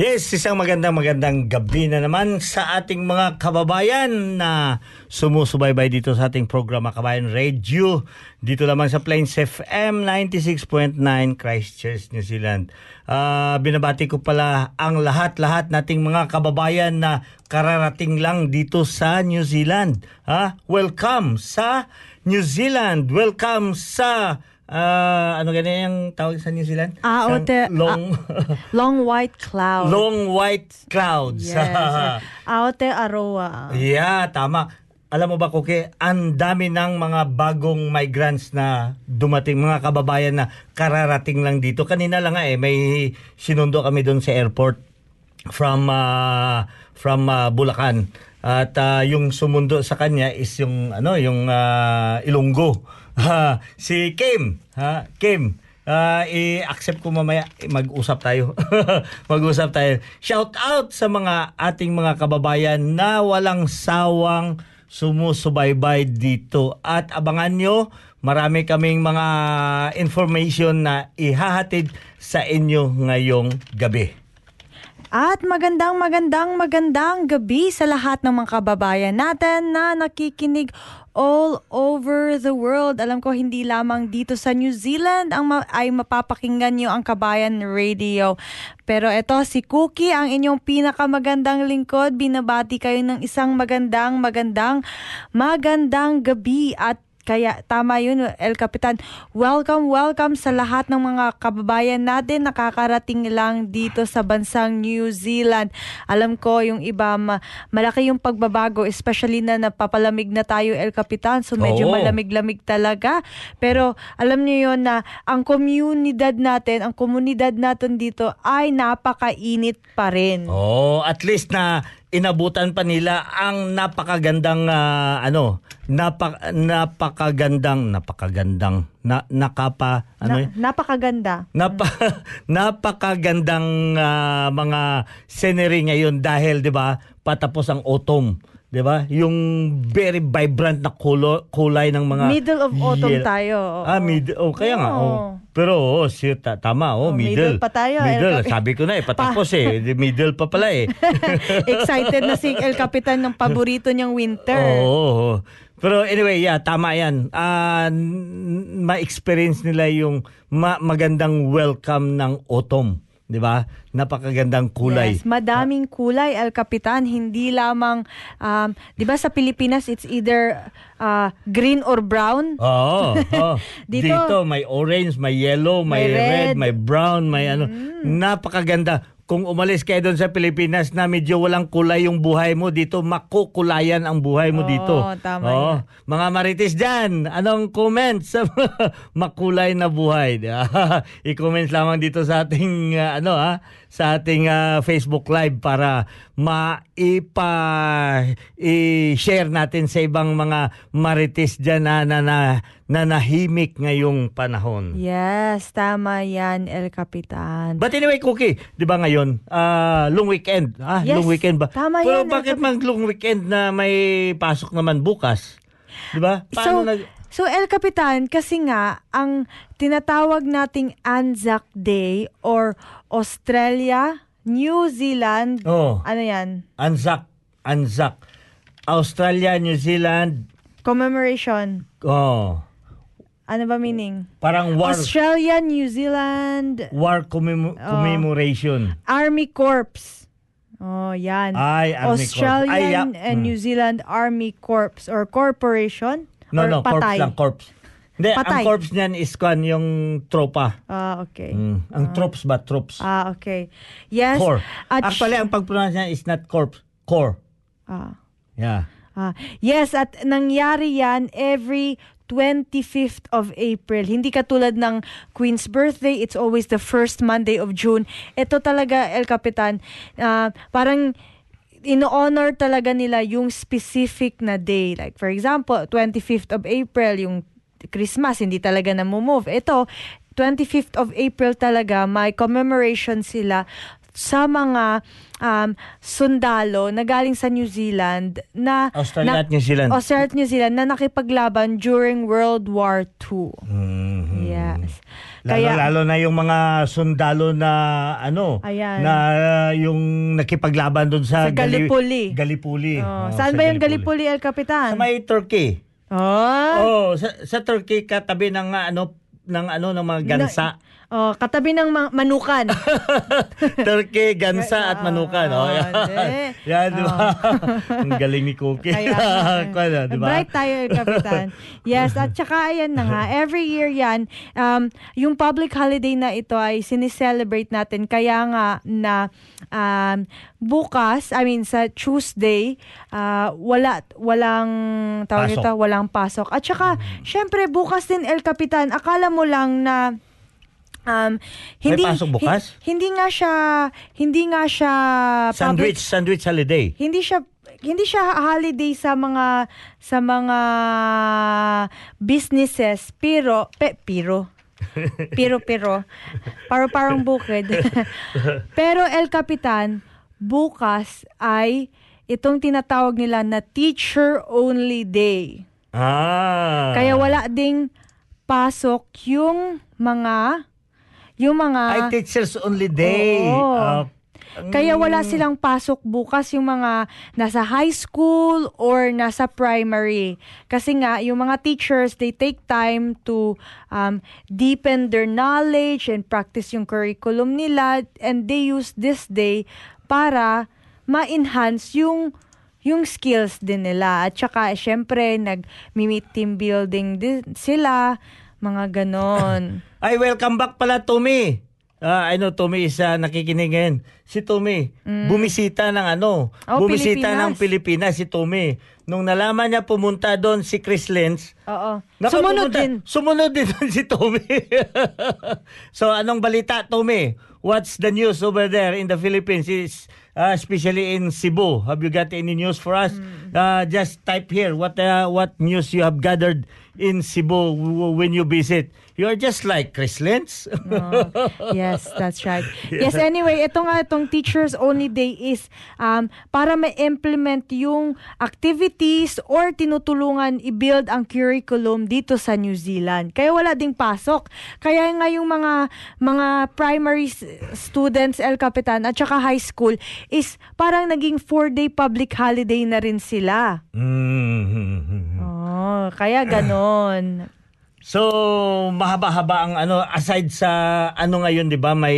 Yes, isang magandang magandang gabi na naman sa ating mga kababayan na sumusubaybay dito sa ating programa Kabayan Radio. Dito lamang sa Plains FM 96.9 Christchurch, New Zealand. Ah, binabati ko pala ang lahat-lahat nating mga kababayan na kararating lang dito sa New Zealand. Ha? Welcome sa New Zealand. Welcome sa ah, ano ganyan yung tawag sa New Zealand? Ah, o te- long Long white cloud. long white clouds. Yes. Aote Aroa. yeah, tama. Alam mo ba, Kuke, ang dami ng mga bagong migrants na dumating, mga kababayan na kararating lang dito. Kanina lang nga eh, may sinundo kami doon sa airport from ah, from ah, Bulacan. At ah, yung sumundo sa kanya is yung ano, yung ah, Ilonggo. Ha, si Kim, ha, Kim. Ah, i-accept ko mamaya eh, mag-usap tayo. mag-usap tayo. Shout out sa mga ating mga kababayan na walang sawang sumusubaybay dito at abangan nyo marami kaming mga information na ihahatid sa inyo ngayong gabi. At magandang magandang magandang gabi sa lahat ng mga kababayan natin na nakikinig all over the world. Alam ko hindi lamang dito sa New Zealand ang ma- ay mapapakinggan niyo ang Kabayan Radio. Pero ito si Cookie ang inyong pinakamagandang lingkod. Binabati kayo ng isang magandang magandang magandang gabi at kaya tama yun, El Capitan. Welcome, welcome sa lahat ng mga kababayan natin nakakarating lang dito sa bansang New Zealand. Alam ko yung iba ma- malaki yung pagbabago, especially na napapalamig na tayo El Capitan. So medyo Oo. malamig-lamig talaga. Pero alam niyo yon na ang komunidad natin, ang komunidad natin dito ay napakainit pa rin. Oh, at least na inabutan pa nila ang napakagandang ah, ano, napak napakagandang napakagandang na nakapa ano yun? Na- napakaganda. Napa, napakagandang ah, mga scenery ngayon dahil 'di ba patapos ang autumn. 'Di ba? Yung very vibrant na kulo, kulay ng mga Middle of autumn yel- tayo. oo. Ah, middle. Oh, kaya nga. Oo. Oh. Pero oh, shit, ta- tama oh, Oh, middle. middle pa tayo, Middle, El- sabi ko na eh, patapos eh. Middle pa pala eh. Excited na si El Capitan ng paborito niyang winter. Oo. oo. Pero anyway, yeah, tama yan. Ah, n- ma-experience nila yung ma- magandang welcome ng autumn. Di ba? Napakagandang kulay. Yes, madaming kulay El Capitan, hindi lamang um, 'di ba sa Pilipinas it's either uh, green or brown. Oo. oo. Dito- Dito, may orange, may yellow, may, May red. red. Mm. may brown, may ano. Napakaganda. Kung umalis kayo doon sa Pilipinas na medyo walang kulay yung buhay mo dito, makukulayan ang buhay mo Oo, dito. tama Oo. yan. Mga marites dyan, anong comments sa makulay na buhay? I-comments lamang dito sa ating uh, ano ha, sa ating uh, Facebook Live para maipa i-share natin sa ibang mga marites dyan na, na, na, na nahimik ngayong panahon. Yes, tama 'yan El Capitan. But anyway, Cookie, 'di ba ngayon, ah, long weekend, ah, Yes, long weekend ba? tama Pero yan, bakit mang long weekend na may pasok naman bukas? 'Di ba? Paano so, nag so El Capitan, kasi nga, ang tinatawag nating Anzac Day or Australia, New Zealand, Oh, ano yan? Anzac, Anzac. Australia, New Zealand, Commemoration. oh, Ano ba meaning? parang war Australia, New Zealand, war commemo- commemoration. Army Corps. Oh, yan. Ay, Army Corps. Australian Ay, yeah. and Hmm. New Zealand Army Corps or Corporation No, or no, corpse patay. lang, corpse. Hindi, ang Patay. corpse niyan is kwan yung tropa. Ah, okay. Mm, ang troops ba? Troops. Ah, okay. Yes. Core. At Actually, ang pag-pronounce niya is not corpse. Core. ah, Yeah. ah, yes, at nangyari yan every 25th of April. Hindi katulad ng Queen's birthday, it's always the first Monday of June. Ito talaga, El Capitan, ah, parang ino-honor talaga nila yung specific na day. Like, for example, 25th of April, yung Christmas, hindi talaga na-move. Ito, 25th of April talaga, may commemoration sila sa mga um, sundalo na galing sa New Zealand na Australia na, at New Zealand. Australia at New Zealand na nakipaglaban during World War II. Mhm. Yes. Lalo, Kaya lalo na yung mga sundalo na ano, Ayan. na uh, yung nakipaglaban doon sa, Sa Gallipoli. Gallipoli. Oh, Oh, saan sa ba yung Gallipoli, El Capitan? Sa may Turkey. Oh, Oh, sa, sa Turkey katabi ng ano ng ano ng mga gansa. Oh, katabi ng ma- manukan. Turkey, gansa at manukan. Oh, yan. yan, di ba? Ang galing ni Cookie. Kaya, eh. Kaya, di ba? Bright tayo, El Capitan. Yes, at saka ayan na nga, every year yan, um, yung public holiday na ito ay sineselebrate natin. Kaya nga na um, bukas, I mean sa Tuesday, ah, wala, walang, tawag Pasok. ito, walang pasok. At saka, syempre, bukas din, El Capitan, akala mo lang na Um, hindi pasok bukas? hi- hindi nga siya hindi nga siya Sandwich, public- sandwich holiday. hindi siya hindi siya holiday sa mga sa mga businesses pero pe, pero pero pero paro parang bukid pero El Capitan bukas ay itong tinatawag nila na teacher only day Ah. kaya wala ding pasok yung mga yung mga Ay, teachers only day. Oo. Ah, Kaya wala silang pasok bukas yung mga nasa high school or nasa primary. Kasi nga, yung mga teachers, they take time to um, deepen their knowledge and practice yung curriculum nila and they use this day para ma-enhance yung yung skills din nila. At saka, syempre, nag-meet team building din sila, mga ganon. Ay, welcome back pala, Tommy. Ah, I know, Tommy is ah, nakikinig ngayon. Si Tommy, bumisita ng ano, Mm. Oh, bumisita Pilipinas. ng Pilipinas si Tommy. Nung nalaman niya pumunta doon si Chris Lenz, Oo. Sumunod pumunta- din. Sumunod din doon si Tommy. so, anong balita, Tommy? What's the news over there in the Philippines? Is, uh, especially in Cebu. Have you got any news for us? Mm. Uh, just type here what uh, what news you have gathered in Cebu when you visit. You're just like Chris Lentz. yes, that's right. Yes, anyway, ito nga itong Teachers Only Day is um, para ma-implement yung activities or tinutulungan i-build ang curriculum dito sa New Zealand. Kaya wala ding pasok. Kaya nga yung mga mga primary students, El Capitan, at saka high school is parang naging four-day public holiday na rin sila. Mm. Oh, kaya ganon. So, mahaba-haba ang ano aside sa ano ngayon 'di ba may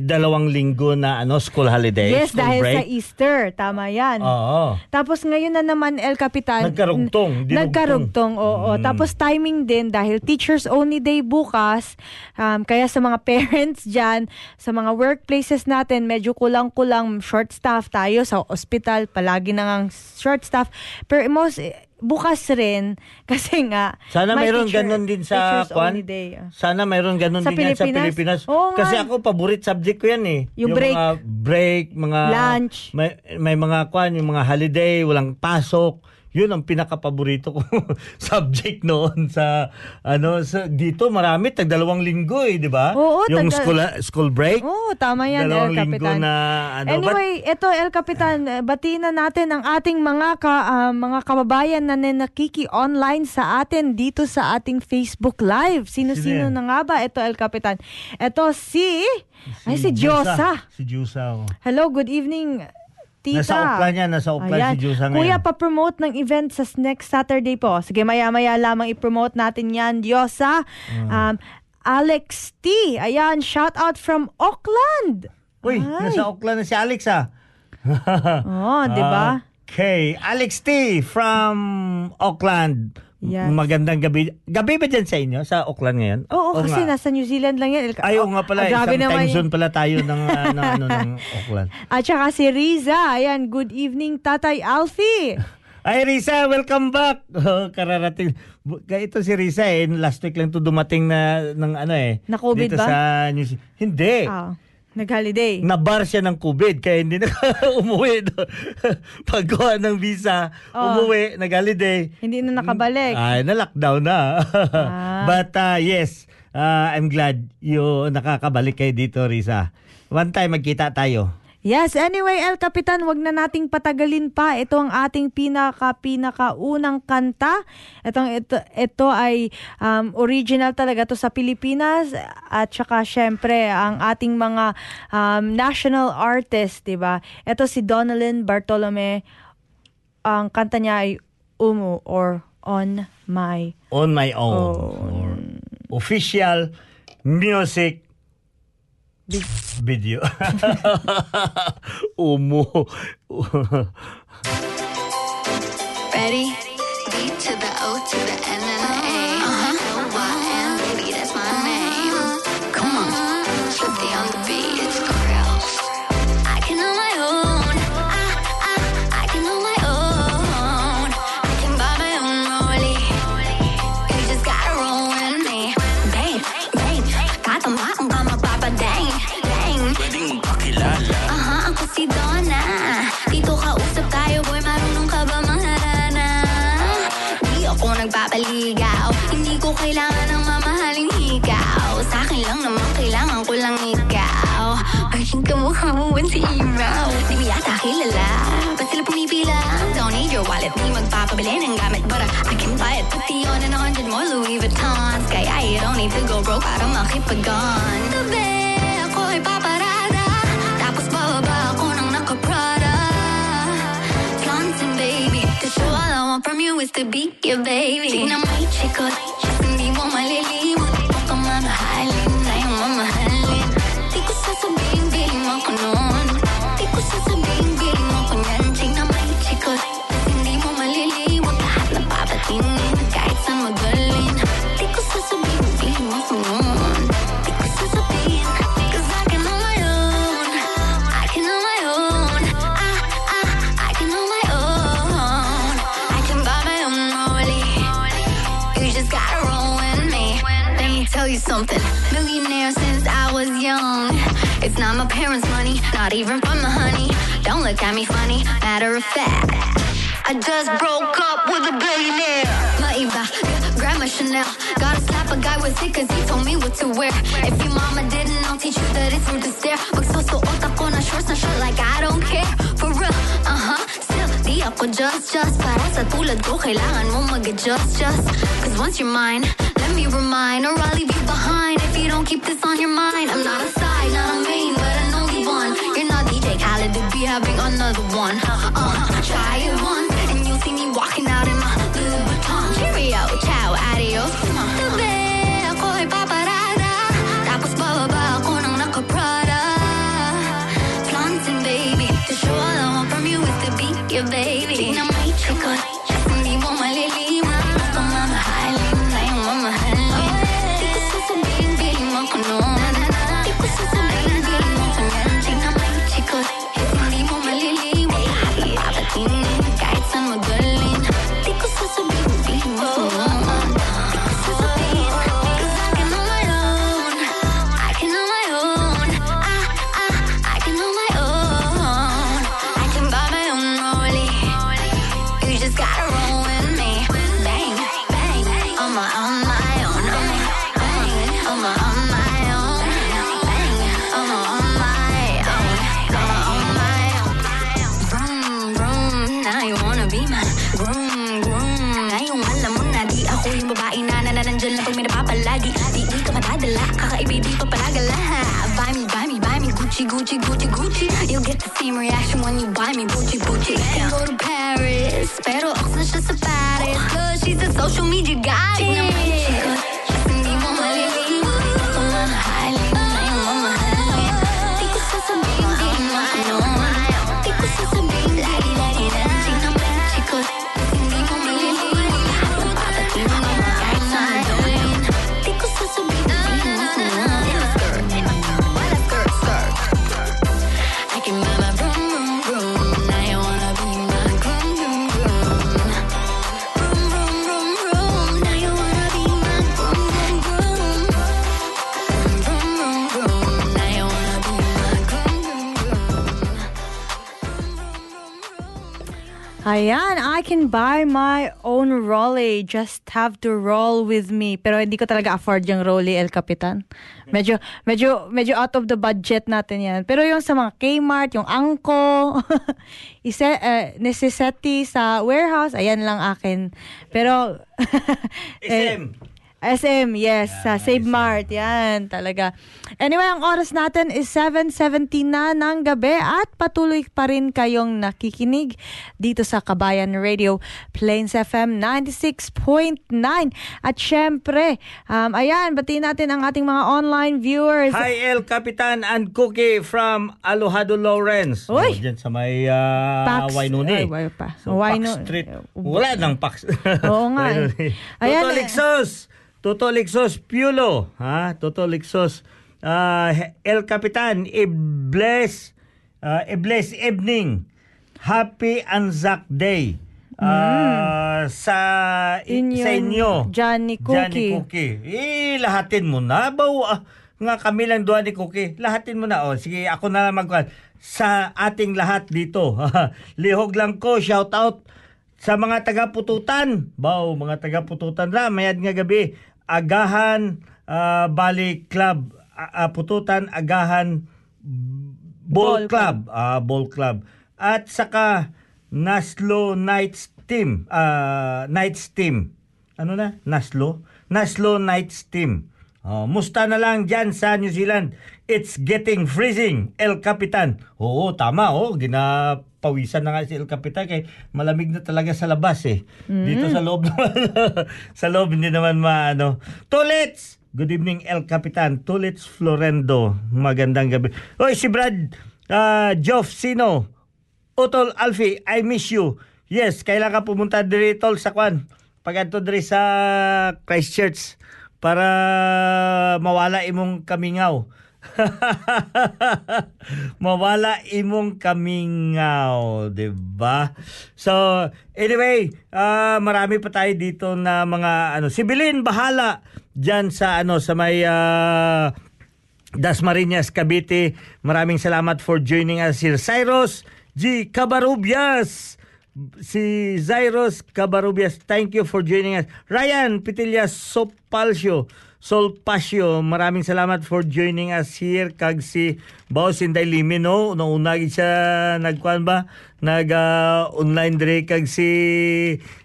dalawang linggo na ano school holiday, yes, school dahil break. sa Easter. Tama yan. Oo. Tapos ngayon na naman El Capitan. Nagkarugtong, dinugtong. Nagkarugtong, oo. Mm. Tapos timing din dahil teachers only day bukas. Um, kaya sa mga parents dyan, sa mga workplaces natin, medyo kulang-kulang short staff tayo. Sa ospital, palagi na ngang short staff. Pero most, bukas rin kasi nga Sana may mayroon teacher- ganun din sa kwan. day. Sana mayroon ganun Sa din yan sa Pilipinas? Pilipinas. Oo nga. Kasi ako paborit subject ko yan eh. Yung break. mga break, mga Lunch. May, may mga kwan, yung mga holiday, walang pasok. Yun ang pinaka-paborito ko subject noon sa ano sa dito marami tag dalawang linggo eh, di ba? Oo, yung taga- school school break. Oo, tama yan, Dalawang El linggo Capitan. na ano. Anyway, ito El Capitan, eh, batiin na natin ang ating mga ka, ah, mga kababayan na nakiki online sa atin dito sa ating Facebook Live. Sino-sino Sino yan? na nga ba? Ito El Capitan. Ito si ay si Josa. Si Josa. oh. Hello, good evening. Tita. Nasa Oklan yan, nasa Oklan Ayan. si Josa ngayon. Kuya, pa-promote ng event sa next Saturday po. Sige, maya-maya lamang i-promote natin yan, Diyosa. Ah. Um, Alex T. Ayan, shout out from Auckland. Uy, Ay. nasa Oklan na si Alex ah. Oh, di ba? Okay, Alex T from Auckland. Yes. Magandang gabi. Gabi ba dyan sa inyo? Sa Auckland ngayon? Oo, Oo kasi nga. nasa New Zealand lang yan. Ay, oo nga Ah, pala. grabe Isang time zone pala tayo ng, uh, ng, ano, ng Auckland. At saka si Riza. Ayan, good evening, Tatay Alfie. Ay, Risa, welcome back. Oh, kararating. Ito si Risa eh. Last week lang to dumating na ng ano eh. Na COVID dito ba? sa New Zealand. Hindi. Ah, nag-holiday. Nabar siya ng COVID kaya hindi na umuwi. Pagkuha ng visa, Oh. umuwi, nag-holiday. Hindi na nakabalik. Ay, na-lockdown na. Ah. But uh, yes, uh, I'm glad you nakakabalik kayo dito, Risa. One time magkita tayo. Yes, anyway, El Capitan, wag na nating patagalin pa. Ito ang ating pinaka-pinaka unang kanta. Itong, ito, ito ay um, original talaga to sa Pilipinas at saka syempre ang ating mga um, national artist, 'di ba? Ito si Donalyn Bartolome. Ang kanta niya ay Umu or On My On my own. Own. Or official music בדיוק. הומור. Paging kamukha mo when si Iraw Di mo yata kilala Ba't sila pumipila? Don't need your wallet Di magpapabili ng gamit But I can buy it Pati on and a hundred more Louis Vuittons Kaya you don't need to go broke Para makipag-on Tabi, ako ay paparada Tapos bababa ako ng nakaprada Flaunting baby show all I want from you is to be your baby Tingnan mo yung chikot not my parents' money Not even from the honey Don't look at me funny Matter of fact I just broke up with a billionaire Maiba, my Chanel. Gotta slap a guy with it cause he told me what to wear. If your mama didn't, I'll teach you that it's rude to stare. Magsusuot ako na shorts na short like I don't care. For real, uh-huh. Still, di ako just, just. Para sa tulad ko, kailangan mo mag-adjust, just. Cause once you're mine, let me remind. Or I'll leave you behind if you don't keep this on your mind. I'm not a side, not a main, but an only one. You're not DJ Khaled to be having another one. Uh-huh. Try it once, and you'll see me walking out in my Louis Vuitton. Cheerio, ciao, adios. Tabi, ako paparada. Baby. Your baby. Reaction when you Ayan, I can buy my own rolly. Just have to roll with me. Pero hindi ko talaga afford yung rolly, El Capitan. Medyo, medyo, medyo out of the budget natin yan. Pero yung sa mga Kmart, yung Angko, ise, eh, necessity sa warehouse, ayan lang akin. Pero, eh, SM. SM, yes. sa Save Mart. Yan, talaga. Anyway, ang oras natin is 7.17 na ng gabi at patuloy pa rin kayong nakikinig dito sa Kabayan Radio, Plains FM 96.9. At syempre, um, ayan, batiin natin ang ating mga online viewers. Hi El Capitan and Cookie from Alojado Lawrence. Uy! Oh, dyan sa may uh, Pax- Wainuni. ay, wala pa. So, Pax Street. Wala nang Pax. Oo nga eh. Ayan Toto eh. Lixos. Toto Lixos Piulo. Ha? Toto Lixos. Ah, El Capitan. I-bless. Uh, I-bless evening. Happy Anzac Day. Sa, Mm. Inyo, sa inyo. Johnny Cookie. Johnny Cookie. Eh, lahatin mo na. Baw, ah, nga kami lang doon ni Cookie. Lahatin mo na. O, sige, ako na lang mag Sa ating lahat dito. Lihog lang ko. Shout out sa mga taga-pututan. Baw, mga taga-pututan na. Mayad nga gabi. Agahan ah, Bali Club. Ah, pututan, Agahan Ball, Ball Club. Ah, Ball Club. At saka Naslo Knights Team. Ah, Knights Team. Ano na? Naslo? Naslo Knights Team. Oh, musta na lang dyan sa New Zealand. It's getting freezing, El Capitan. Oo, tama. Oh, ginapawisan na nga si El Capitan kay malamig na talaga sa labas eh. Dito sa loob naman. sa loob hindi naman maano. Tulits! Good evening, El Capitan. Tulits Florendo. Magandang gabi. Oy, si Brad uh, Joff Sino. Utol Alfie, I miss you. Yes, kailangan ka pumunta diri tol sa kwan. Pag adto diri sa Christchurch para mawala imong kamingaw. mawala imong kamingaw, 'di ba? So, anyway, ah, marami pa tayo dito na mga ano, si Bilin bahala diyan sa ano sa may ah, Dasmariñas, Cavite. Maraming salamat for joining us here. Cyrus G. Cabarubias. Si Zairos Cabarubias, thank you for joining us. Ryan Pitillas Sopalcio, Solpasio, maraming salamat for joining us here. Kag si Boss Inday Limino, no, unagi siya nagkuan ba? Nag ah, online dire kag si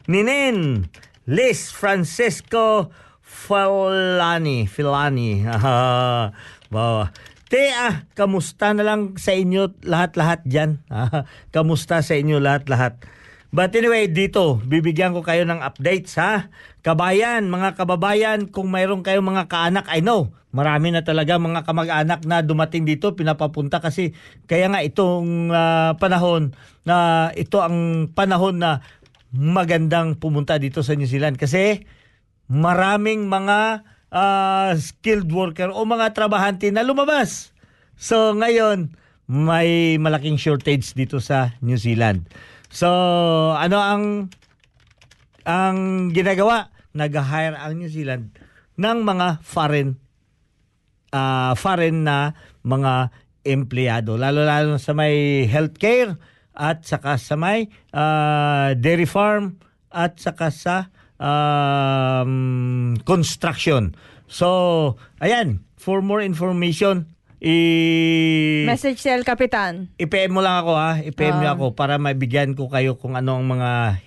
Ninen Liz Francisco Filani. Filani. Ah, wow. Tea, kamusta na lang sa inyo lahat-lahat dyan? Ah, kamusta sa inyo lahat-lahat? But anyway, dito, bibigyan ko kayo ng updates ha. Kabayan, mga kababayan, kung mayroon kayong mga kaanak, I know, marami na talaga mga kamag-anak na dumating dito, pinapapunta kasi kaya nga itong ah, panahon na ito ang panahon na magandang pumunta dito sa New Zealand kasi maraming mga ah, skilled worker o mga trabahante na lumabas. So ngayon, may malaking shortage dito sa New Zealand. So, ano ang ang ginagawa? Nag-hire ang New Zealand ng mga foreign ah, foreign na mga empleyado. Lalo-lalo sa may healthcare at saka sa may ah, dairy farm at saka sa um, construction. So, ayan, for more information, i Message si El Capitan. i-PM mo lang ako ha. I-PM niyo Ah. ako para mabigyan ko kayo kung ano ang mga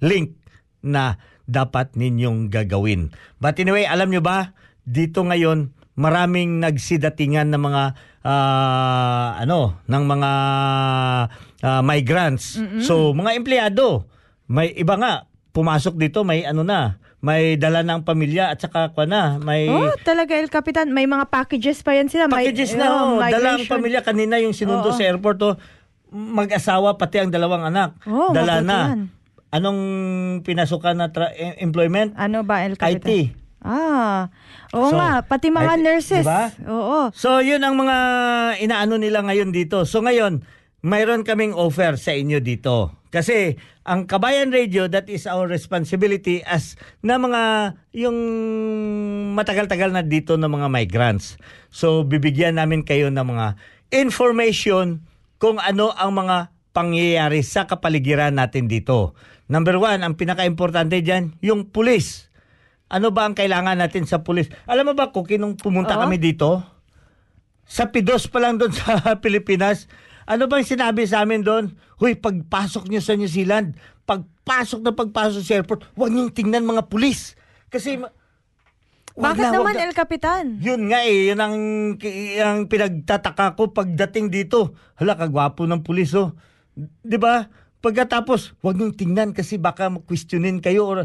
link na dapat ninyong gagawin. But anyway, alam nyo ba, dito ngayon, maraming nagsidatingan ng mga ah, ano, ng mga ah, migrants. So, mga empleyado, may iba nga pumasok dito, may ano na, may dala ng pamilya at saka kwa na, may Oh, talaga El Capitan. May mga packages pa yan sila. May- packages na oh, oh, dala ang pamilya kanina yung sinundo Oo. sa airport oh, mag-asawa pati ang dalawang anak. Oh, dala na. yan. Anong pinasukan na tra- em- employment? Ano ba El Capitan? IT. Ah, oo So, nga. Pati mga IT, nurses. diba? Oo. So, yun ang mga inaano nila ngayon dito. So, ngayon, mayroon kaming offer sa inyo dito. Kasi, ang Kabayan Radio, that is our responsibility as na mga, yung matagal-tagal na dito ng mga migrants. So, bibigyan namin kayo ng mga information kung ano ang mga pangyayari sa kapaligiran natin dito. Number one, ang pinaka-importante dyan, yung pulis. Ano ba ang kailangan natin sa pulis? Alam mo ba, Cookie, nung pumunta Oo. kami dito, sa Pidos pa lang doon sa Pilipinas, ano bang sinabi sa amin doon? Huy, pagpasok nyo sa New Zealand, pagpasok na pagpasok sa airport, huwag niyong tingnan mga pulis. Kasi, ma- wag Bakit na, wag naman na. El Capitan? Yun nga eh, yun ang, ang pinagtataka ko pagdating dito. Hala, kagwapo ng pulis oh. 'Di ba? Pagkatapos, wag niyong tingnan kasi baka questionin kayo or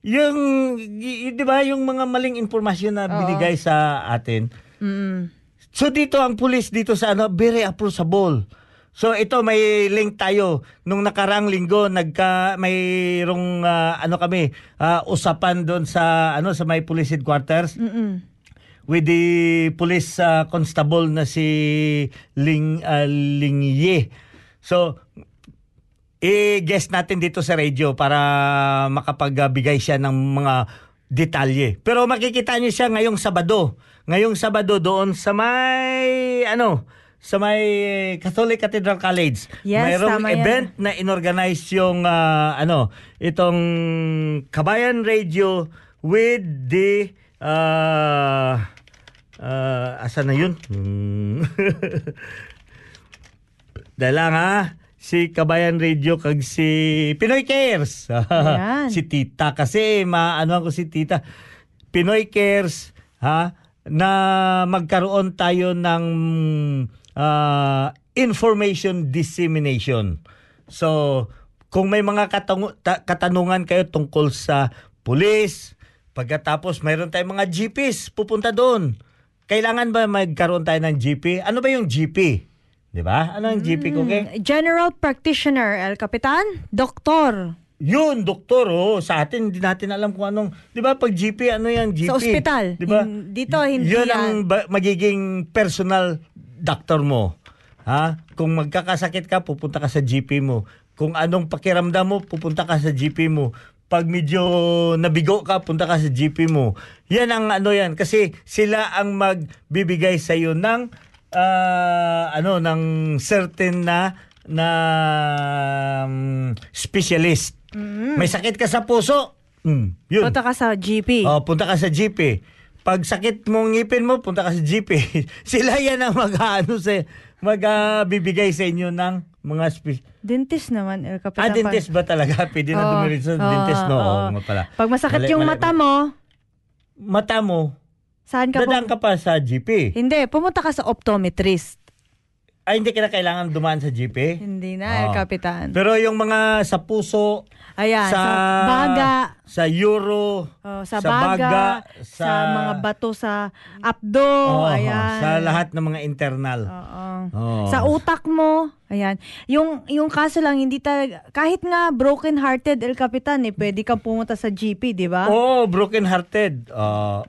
yung y- 'di ba yung mga maling impormasyon na binigay sa atin. Mm. So dito ang pulis dito sa ano, very approachable. So ito may link tayo nung nakarang linggo nagka mayroong ah, ano kami ah, usapan doon sa ano sa may police headquarters Mm-mm. with the police uh, constable na si Ling uh, Lingye. So i-guess natin dito sa radio para makapagbigay siya ng mga detalye. Pero makikita niyo siya ngayong Sabado. Ngayong Sabado doon sa may ano sa may Catholic Cathedral College. Yes, Mayroong tama yan. event na inorganize yung ah, ano itong Kabayan Radio with the uh, uh, asa na yun? Hmm. Dahil lang ha, si Kabayan Radio kag si Pinoy Cares. Si Tita kasi maano ko si Tita. Pinoy Cares ha na magkaroon tayo ng ah, information dissemination. So, kung may mga katangu- ta- katanungan kayo tungkol sa pulis, pagkatapos mayroon tayong mga GPs, pupunta doon. Kailangan ba magkaroon tayo ng GP? Ano ba yung GP? 'Di ba? Ano ang GP ko kay? General Practitioner, El Capitan. Doktor. Yun, doktor, oh. Sa atin, hindi natin alam kung anong... Di ba, pag GP, ano yan, GP? Sa ospital. Di ba? Hin- dito, hindi Yun yan. ang ba- magiging personal doctor mo. Ha? Kung magkakasakit ka, pupunta ka sa GP mo. Kung anong pakiramdam mo, pupunta ka sa GP mo. Pag medyo nabigo ka, punta ka sa GP mo. Yan ang ano yan. Kasi sila ang magbibigay sa iyo ng ah, ano ng certain na na um, specialist. May sakit ka sa puso. Mm, yun. Punta ka sa GP. Oh, punta ka sa GP. Pag sakit mong ngipin mo, punta ka sa GP. Sila yan ang mag-ano sa magbibigay sa inyo ng mga spe- Dentist naman, El Capitan. Ah, dentist ba talaga? Pwede na Oo. dumirin sa Oo, dentist, no? oo. Oo, nga pala. Pag masakit Mali- yung mali- mata mo, Mata mo, saan ka dadaan pum- ka pa sa GP. Hindi, pumunta ka sa optometrist. Ay, hindi ka na kailangan dumaan sa GP? Hindi na, Oo. Capitan. Pero yung mga sa puso, Ayan, sa, sa, baga, sa euro, oh, sa, baga, sa, mga bato sa abdo, Oo, ayan. sa lahat ng mga internal. Oo. Oo. Sa utak mo, ayan. Yung yung kaso lang hindi talaga kahit nga broken hearted El Capitan eh pwede kang pumunta sa GP, di ba? Oh, broken hearted.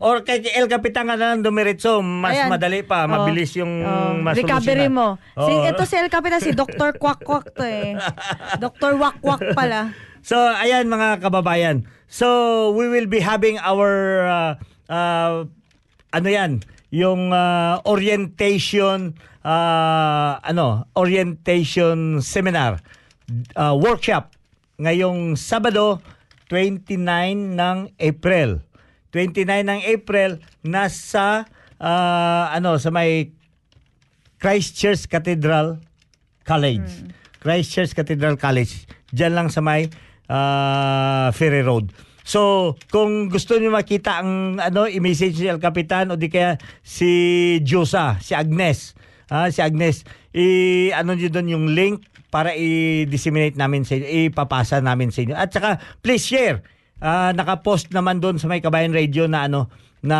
or kay El Capitan ka na lang dumiretso, mas Ayan. madali pa, Oh, mabilis yung oh, masolusyonan. recovery mo. Si, Oh. ito si El Capitan, si Dr. Kwak Kwak to eh. Dr. Wak Wak pala. So, ayan mga kababayan. So, we will be having our uh, uh, ano yan, yung uh, orientation uh, ano, orientation seminar uh, workshop ngayong Sabado 29 ng April. 29 ng April nasa uh, ano sa may Christchurch Cathedral College. Christchurch Cathedral College. Diyan lang sa may ah, Ferry Road. So, kung gusto niyo makita ang ano, i-message si El Capitan o di kaya si Josa, si Agnes. Ah, si Agnes, i ano niyo doon yung link para i-disseminate namin sa inyo, ipapasa namin sa inyo. At saka please share. Ah, naka-post naman doon sa may Kabayan Radio na ano na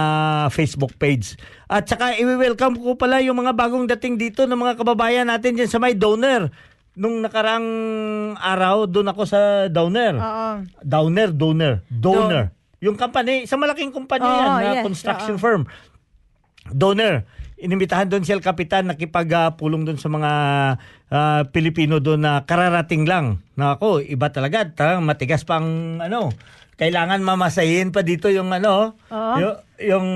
Facebook page. At saka i-welcome ko pala yung mga bagong dating dito ng mga kababayan natin diyan sa may donor. Nung nakarang araw, doon ako sa donor. Oo. Downer, donor, donor. Yung company, sa malaking kumpanya Oo, yan, na yes, construction oo. firm. Donor. Inimbitahan doon si El Capitan nakipagpulong doon sa mga ah, Pilipino doon na kararating lang. Na ako, iba talaga. Talagang matigas pang ano. Kailangan mamasahin pa dito yung ano, Oo. yung, yung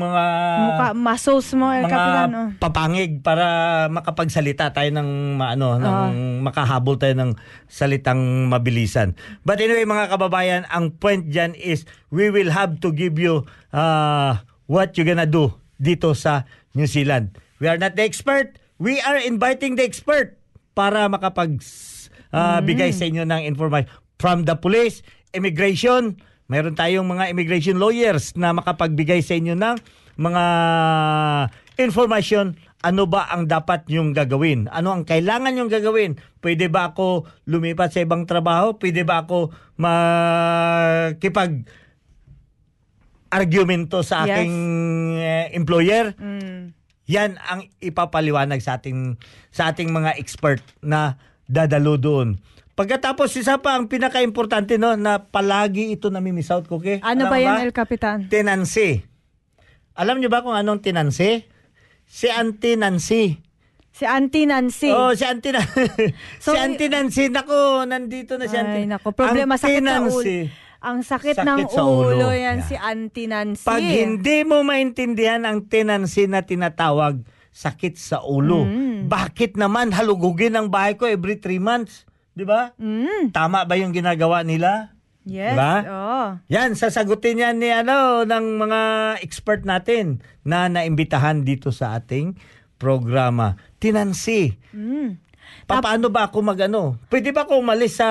mga Mukha, muscles mo, El mga Capitan. Oh. papangig para makapagsalita tayo ng maano ng makahabol tayo ng salitang mabilisan. But anyway mga kababayan, ang point diyan is we will have to give you uh, what you gonna do dito sa New Zealand. We are not the expert. We are inviting the expert para makapag uh, bigay sa inyo ng information from the police, immigration, Meron tayong mga immigration lawyers na makapagbigay sa inyo ng mga information ano ba ang dapat yung gagawin? Ano ang kailangan yung gagawin? Pwede ba ako lumipat sa ibang trabaho? Pwede ba ako makipag argumento sa Yes. aking eh, employer? Mm. Yan ang ipapaliwanag sa ating sa ating mga expert na dadalo doon. Pagkatapos isa pa ang pinaka-importante no na palagi ito namimiss out ko ke. Ano ba yan, El Capitan? Tenancy. Alam niyo ba kung anong tenancy? Si Auntie Nancy. Si Auntie Nancy. Oh, si Auntie Nancy. So, si Auntie Nancy. Nako, nandito na si Auntie. Ay, nako. Problema, Auntie sakit sa ulo. Nancy. Ang sakit, Sakit ng sa ulo, ulo. yan Yeah. si Auntie Nancy. Pag hindi mo maintindihan ang tenancy na tinatawag, sakit sa ulo. Mm. Bakit naman halugugin ang bahay ko every three months? Di ba? Mm. Tama ba yung ginagawa nila? Yes. Diba? Oh. Yan, sasagutin yan ni ano, ng mga expert natin na naimbitahan dito sa ating programa. Tinansi. Mm. Pa- paano ba ako magano? Pwede ba ako umalis sa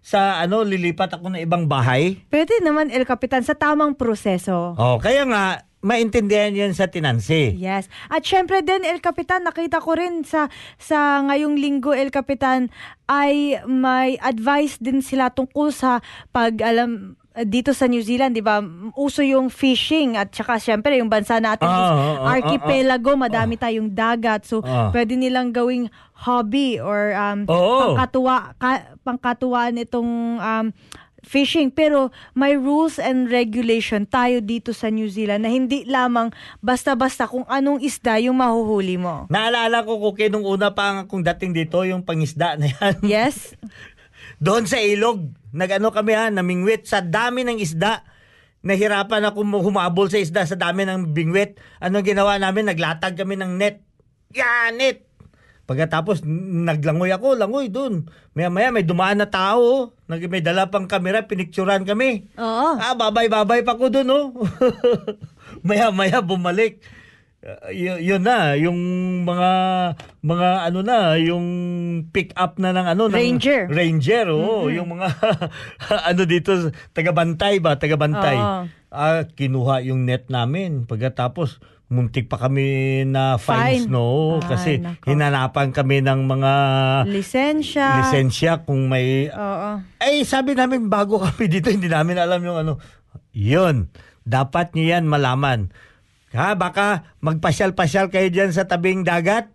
sa ano, lilipat ako ng ibang bahay? Pwede naman, El Capitan, sa tamang proseso. Oh, kaya nga maintindihan 'yan sa tinansi. Yes. At syempre din El Capitan, nakita ko rin sa sa ngayong linggo El Capitan ay may advice din sila tungkol sa pag alam dito sa New Zealand, 'di ba? Uso yung fishing at saka syempre yung bansa natin Ah, is ah, ah, archipelago, madami tayong dagat. So Ah. pwede nilang gawing hobby or um Oo. pangkatuwa ka, pangkatuwaan itong um fishing pero may rules and regulation tayo dito sa New Zealand na hindi lamang basta-basta kung anong isda yung mahuhuli mo. Naalala ko ko nung una pa kung dating dito yung pangisda na yan. Yes? Doon sa ilog, nagano kami ha, namingwit sa dami ng isda. Nahirapan ako humabol sa isda sa dami ng bingwit. Anong ginawa namin? Naglatag kami ng net. Yeah, net. Pagkatapos naglangoy ako, langoy doon. Maya-maya may dumaan na tao, nag may dala pang kamera, pinicturan kami. Oo. Ah, babay-babay pa ko doon, oh. Maya-maya bumalik. Uh, y- yun na, yung mga mga ano na, yung pick up na ng ano ng Ranger. Ranger, oo, yung mga ano dito taga-bantay ba, taga-bantay. Oo. Ah, kinuha yung net namin. Pagkatapos muntik pa kami na fines, Fine. no? Ay, Kasi nako. hinanapan kami ng mga Lisensya. lisensya kung may Oo. ay, sabi namin bago kami dito, hindi namin alam yung ano. Yun, dapat nyo yan malaman. Ha, baka magpasyal-pasyal kayo dyan sa tabing dagat.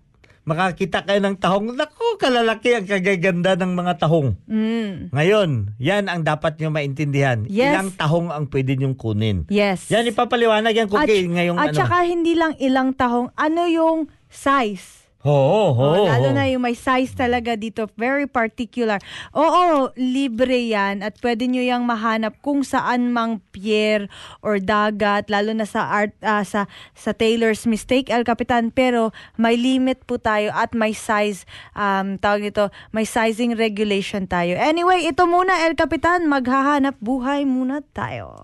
Makakita kayo ng tahong. Naku, kalalaki ang kagaganda ng mga tahong. Mm. Ngayon, yan ang dapat nyo maintindihan. Yes. Ilang tahong ang pwede nyong kunin. Yes. Yan, ipapaliwanag yan, At, Cookie, ngayong at ano. saka hindi lang ilang tahong, ano yung size? Oo, oo, Oh, lalo na yung may size talaga dito, very particular. Oo, libre yan at pwede nyo yung mahanap kung saan mang pier or dagat, lalo na sa art ah, sa sa Taylor's Mistake El Capitan, pero may limit po tayo at may size um tawag nito, may sizing regulation tayo. Anyway, ito muna El Capitan, maghahanap buhay muna tayo.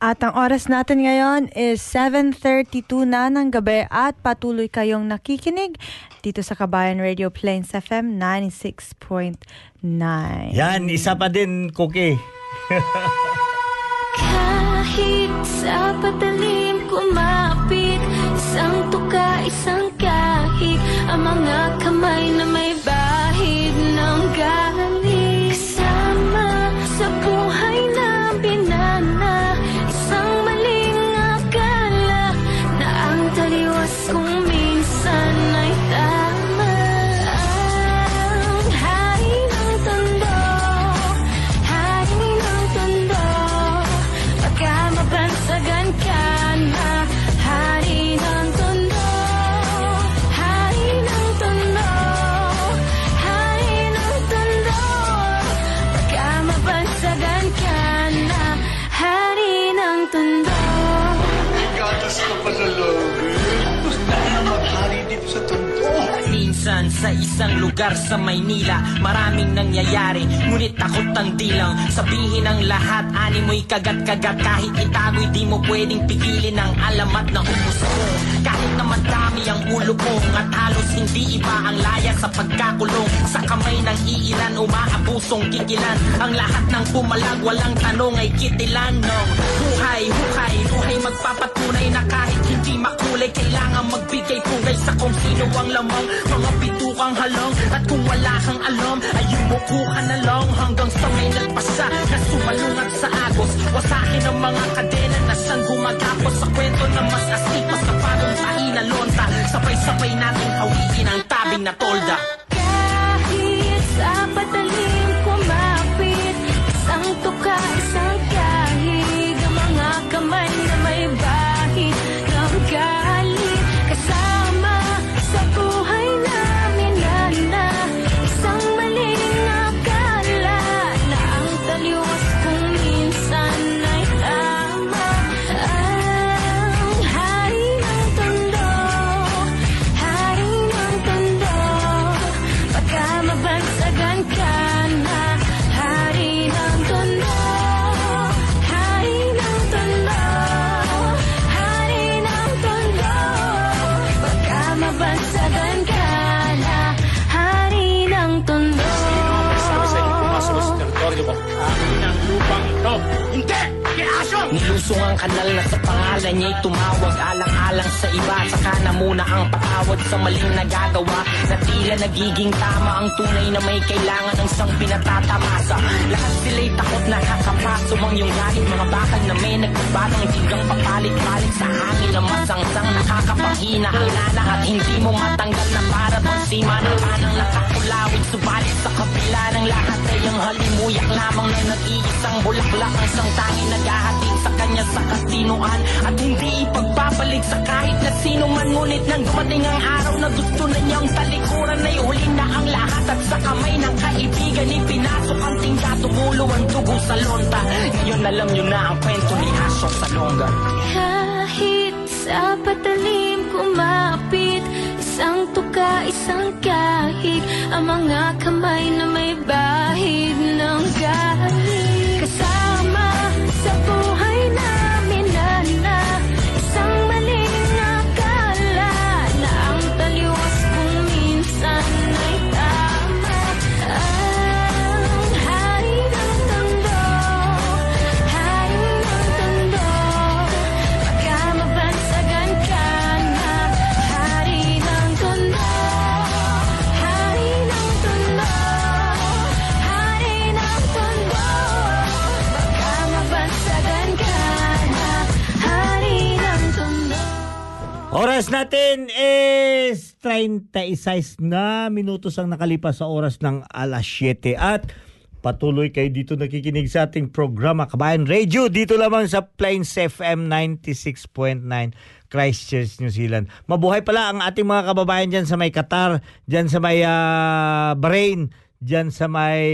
At ang oras natin ngayon is 7.32 na ng gabi at patuloy kayong nakikinig dito sa Kabayan Radio Plains FM 96.9. Yan, isa pa din, Cookie. Kahit sa patalim kumapit Isang tuka, isang kahig Ang mga kamay na may bahid sa isang lugar sa Maynila. Maraming nangyayari Ngunit takot ang dilang Sabihin ang lahat Ani mo'y kagat-kagat. Kahit itago'y di mo pwedeng pigilin Ang alamat na umus ko. Kahit na madami ang ulo ko At halos hindi iba ang laya sa pagkakulong. Sa kamay ng iilan Umaabusong kikilan Ang lahat ng pumalag Walang tanong ay kitilan no? Buhay, hukay Buhay magpapatunay na kahit hindi makulay Kailangan magbigay pugay sa kung sino ang lamang. Mga bitukang halong At kung wala kang alam Ay yumuko ka na lang. Hanggang sa may nagpasa Na sumalungat sa agos. Wasakin ang mga kadena Na siyang gumagapos. Sa kwento na mas astig Pa sa bagong na lonta. Sabay-sabay nating hawiin Ang tabing na tolda. Kahit sa patalim No, hindi! Aso! Nilusong ang kanal na sa pangalan niya'y tumawag. Alang-alang sa iba Saka na muna ang patawad sa maling nagagawa. Na tila nagiging tama ang tunay na may kailangan ng sang pinatatamasa. Lahat sila'y takot na kakapaso ang yung galit Mga bakal na may nagbabatang tigang papalit-palit Sa hangin na masangsang nakakapanghina Ang lalang at hindi mo matanggal na para bang sima ng panang nakakulawit Subalit sa kabila ng lahat ay ang halimuyak lamang na nag-iisang bulaklak. Ang sang tanging naghahatid sa kanya sa kasinuan. At hindi ipagpapalik sa kahit na sino man Ngunit nang dumating ang araw na gusto na niyang talikuran Ay huli na ang lahat at sa kamay ng kaibigan Ipinasok ang tingga, tumulo ang dugo sa lonta. Ngayon alam niyo na ang kwento ni Asok sa longga Kahit sa patalim kumapit Isang tuka, isang kahig Ang mga kamay na may bahid ng galing Oras natin is 36 na. Minutos ang nakalipas sa oras ng alas 7 at patuloy kayo dito nakikinig sa ating programa Kabayan Radio dito lamang sa Plains FM 96.9 Christchurch, New Zealand. Mabuhay pala ang ating mga kababayan dyan sa may Qatar, dyan sa may ah, Bahrain, dyan sa may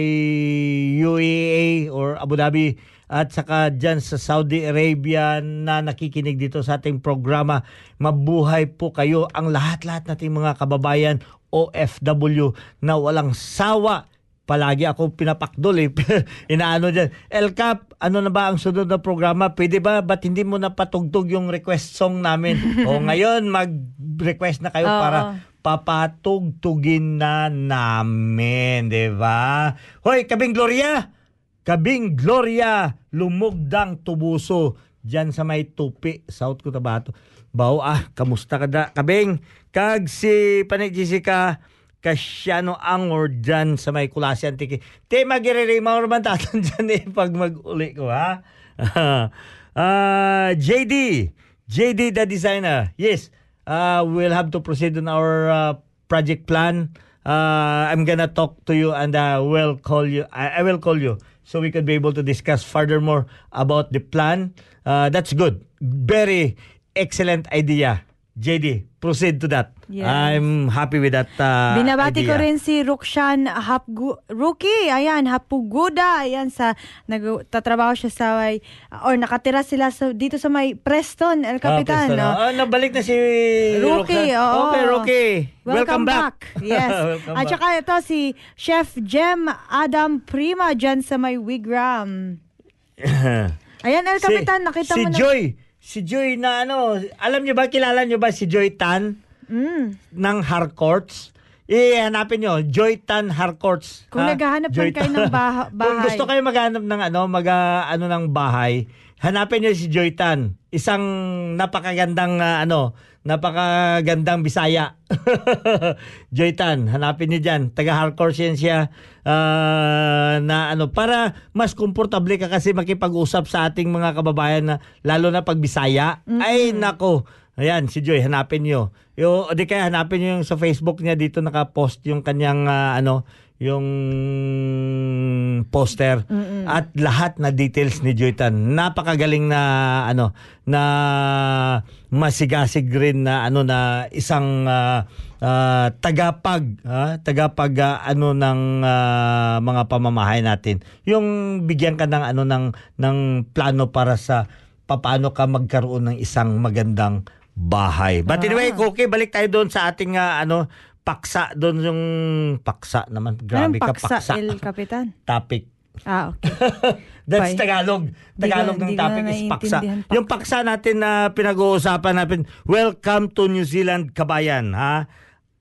UAE or Abu Dhabi at saka dyan sa Saudi Arabia na nakikinig dito sa ating programa. Mabuhay po kayo ang lahat-lahat nating mga kababayan OFW na walang sawa. Palagi ako pinapakdol eh. Inaano dyan. El Cap, ano na ba ang sunod na programa? Pwede ba? Ba't hindi mo napatugtog yung request song namin? o ngayon, mag-request na kayo Oo. para papatugtugin na namin, di ba? Hoy, Kabing Gloria! Kabing Gloria, lumugdang tubuso diyan sa may tupi, South Cotabato. Bao ah, kamusta ka da? Kabing, kag si Panay Jessica, kasyano angor dyan sa may kulasi antiki. Te magiriri mo naman tatan dyan eh pag mag-uli ko ha. Ah, JD, JD the designer. Yes, uh, we'll have to proceed on our uh, project plan. Uh, I'm gonna talk to you and uh, will call you. I, I will call you so we could be able to discuss furthermore about the plan. Uh, that's good. Very excellent idea. JD, proceed to that. Yes. I'm happy with that uh, Binabati idea. ko rin si Rukshan Hapgu Rookie. Ayan, Hapuguda. Ayan, sa, nagtatrabaho siya sa or nakatira sila sa, dito sa may Preston, El Capitan. Ah, no? ah, nabalik na si Roxanne. oo. Okay, Rookie. Welcome, back. Yes. Welcome At back. saka ito si Chef Jem Adam Prima dyan sa may Wigram. Ayan, El Capitan, nakita si mo na. Joy. Si Joy na ano, alam niyo ba, kilala niyo ba si Joy Tan Mm. ng Harcourts? I-hanapin niyo, Joy Tan Harcourts. Kung ha? naghahanap Joy man kayo ng Kung bahay. gusto kayo maghanap ng ano, mag ano ng bahay, hanapin niyo si Joy Tan. Isang napakagandang ah, ano, napakagandang Bisaya. Joy Tan, hanapin niyo diyan. Taga yan siya ah, na ano para mas komportable ka kasi makipag-usap sa ating mga kababayan na lalo na pag Bisaya. Ay nako. Ayan, si Joy, hanapin niyo. Yo, di kaya hanapin niyo yung sa Facebook niya dito naka-post yung kanyang ah, ano, yung poster at lahat na details ni Joy Tan. Napakagaling na ano na masigasig rin na ano na isang ah, ah, tagapag ha? tagapag ah, ano ng ah, mga pamamahay natin. Yung bigyan ka ng ano ng ng plano para sa papaano ka magkaroon ng isang magandang bahay. But anyway, okay, balik tayo doon sa ating ah, ano paksa doon yung paksa naman. Grabe Anong ka paksa, paksa. El Capitan? Topic. Ah, okay. That's Bye. Tagalog. Tagalog ng topic na is paksa. paksa. Yung paksa natin na pinag-uusapan natin, welcome to New Zealand kabayan, ha?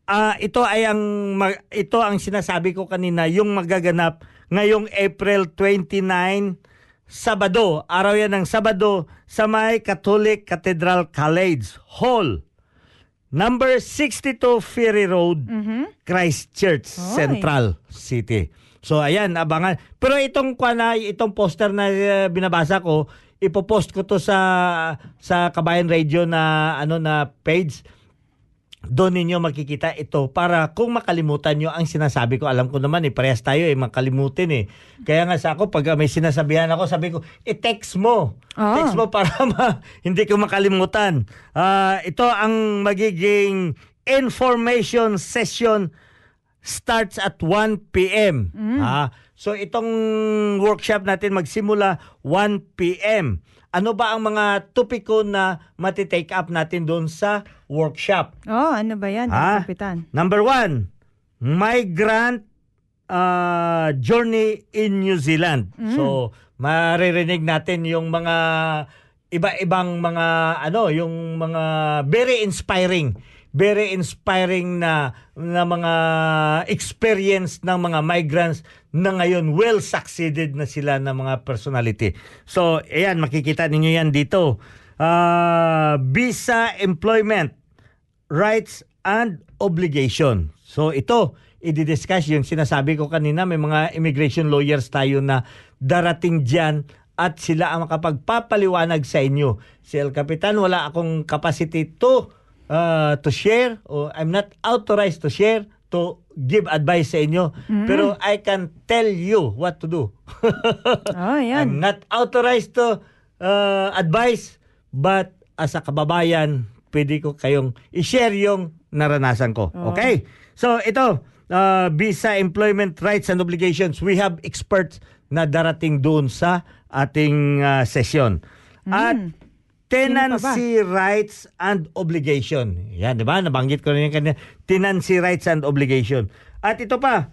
Ah, ito ay ang mag- ito ang sinasabi ko kanina, yung magaganap ngayong April 29 Sabado. Araw yan ng Sabado sa may Catholic Cathedral College Hall. Number 62 Ferry Road, Christchurch, Oy. Central City. So ayan, abangan. Pero itong kwa itong poster na eh, binabasa ko, ipopost ko to sa sa Kabayan Radio na ano na page doon ninyo makikita ito para kung makalimutan nyo ang sinasabi ko. Alam ko naman eh, parehas tayo eh, makalimutin eh. Kaya nga sa ako, pag may sinasabihan ako, sabi ko, i-text mo. Ah. Text mo para ma- hindi ko makalimutan. Ah, ito ang magiging information session starts at 1 p.m. Ah, so itong workshop natin magsimula 1 p.m. Ano ba ang mga topiko na matitake up natin doon sa workshop? Oh, ano ba yan, Kapitan? Number one, migrant uh, journey in New Zealand. So, maririnig natin yung mga iba-ibang mga ano, yung mga very inspiring very inspiring na na mga experience ng mga migrants na ngayon well succeeded na sila na mga personality. So, ayan makikita ninyo yan dito. Ah, visa employment rights and obligation. So ito, i-discuss yung sinasabi ko kanina, may mga immigration lawyers tayo na darating dyan at sila ang makapagpapaliwanag sa inyo. Si El Capitan, wala akong capacity to uh, to share or I'm not authorized to share to give advice sa inyo. Pero I can tell you what to do. Oh, yan. I'm not authorized to uh, advise, but as a kababayan, pwede ko kayong i-share yung naranasan ko. Okay? So ito, uh, visa employment rights and obligations, we have experts na darating doon sa ating uh, session. At tenancy rights and obligation. Yan, di ba? Nabanggit ko na yung kanina. Tenancy rights and obligation. At ito pa,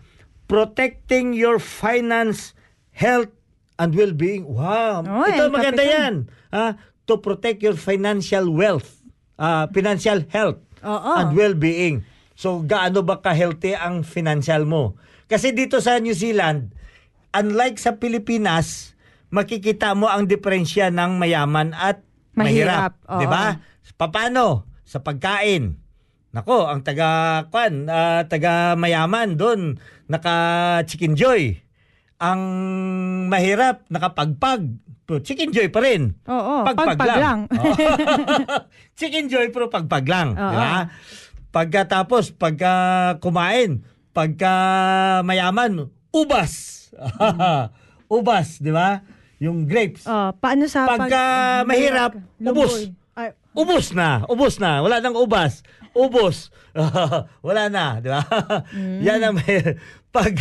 protecting your finance, health, and well-being. Wow! Oh, ito maganda yan. Ah, to protect your financial wealth, ah, financial health, Oo. and well-being. So, gaano ba ka-healthy ang financial mo? Kasi dito sa New Zealand, unlike sa Pilipinas, makikita mo ang diferensya ng mayaman at mahirap. Mahirap. Di ba? Paano? Sa pagkain. Nako, ang taga kwan, ah, taga mayaman doon, naka chicken joy. Ang mahirap, nakapagpag. Pero chicken joy pa rin. Oo, Pagpag pagpag lang. Oo. chicken joy pero pagpag lang. Di ba? Pagkatapos, pagka kumain, pagka mayaman, ubas. ubas, di ba? Yung grapes. Oh, paano sa Pagka mahirap, ubos. Ay, Ubos na, ubos na, wala nang ubas. Ubos. wala na, di ba? yan ang may, pag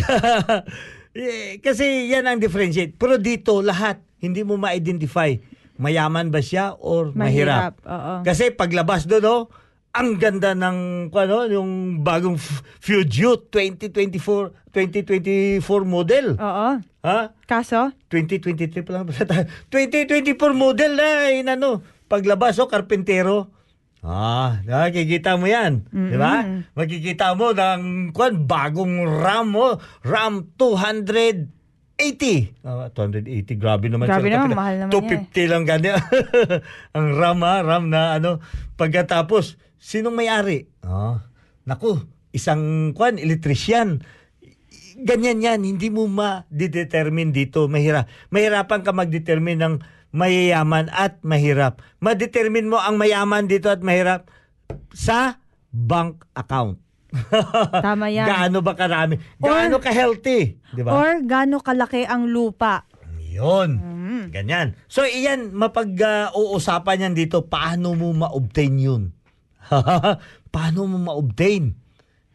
eh, kasi yan ang differentiate. Pero dito lahat hindi mo ma-identify mayaman ba siya or mahirap. Mahirap, oo. Kasi paglabas doon, oh, ang ganda ng ano, yung bagong F- Fuji 2024 2024 model. oo. Ha? Kaso? 2023 pa lang pala tayo. 2024 model na inano. Paglabas o karpentero. Ah, nakikita mo 'yan, 'di ba? Makikita mo ng kwan bagong RAM mo, RAM 280. Ah, 280 grabe naman Grabe siya. naman, mahal naman 250 lang ganyan. Ang RAM ha, RAM na ano. Pagkatapos, sinong may-ari? Ah, naku, isang kwan, electrician ganyan yan, hindi mo ma-determine dito. Mahirap. Mahirapan ka mag-determine ng mayayaman at mahirap. Ma-determine mo ang mayaman dito at mahirap sa bank account. Tama yan. Gaano ba karami? Gaano ka-healthy? Di ba? Or gaano kalaki ang lupa? Yun. Mm. Ganyan. So, iyan, mapag-uusapan yan dito, paano mo ma-obtain yun? paano mo ma-obtain?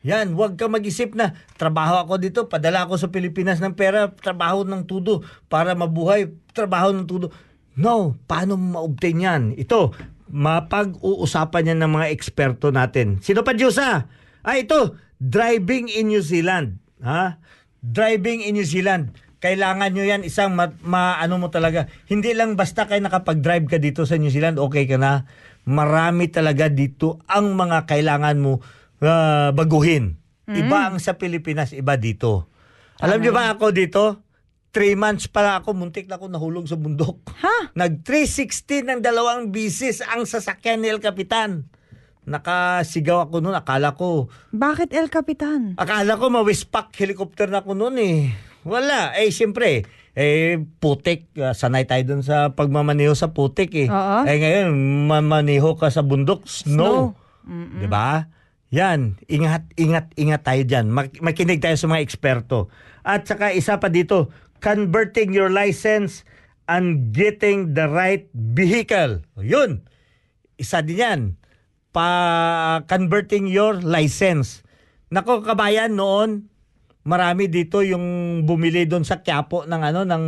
Yan, huwag ka mag-isip na trabaho ako dito, padala ako sa Pilipinas ng pera, trabaho ng tudo para mabuhay, trabaho ng tudo. No, paano mo ma-obtain yan? Ito, mapag-uusapan yan ng mga eksperto natin. Sino pa, Diyosa? Ah, ito, driving in New Zealand. Ha? Driving in New Zealand. Kailangan nyo yan isang ma, ma- ano mo talaga. Hindi lang basta kayo nakapag-drive ka dito sa New Zealand, okay ka na. Marami talaga dito ang mga kailangan mo ah, baguhin. Iba ang sa Pilipinas, iba dito. Alam niyo ba ako dito? three months pa ako, muntik na ako nahulog sa bundok. Ha? Nag 360 ng dalawang bisis ang sasakyan ni El Capitan. Nakasigaw ako noon, akala ko, Bakit El Capitan? akala ko mawispak helicopter na ako noon eh. Wala, eh siyempre, eh putik, Ah, sanay tayo dun sa pagmamaneho sa putik eh. Oo. Eh ngayon, mamaniho ka sa bundok, snow. 'Di ba? Yan, ingat, ingat, ingat tayo dyan. Mak- makinig tayo sa mga eksperto. At saka isa pa dito, converting your license and getting the right vehicle. Yun, isa din yan. Pa converting your license. Nako kabayan noon, marami dito yung bumili doon sa Quiapo ng ano ng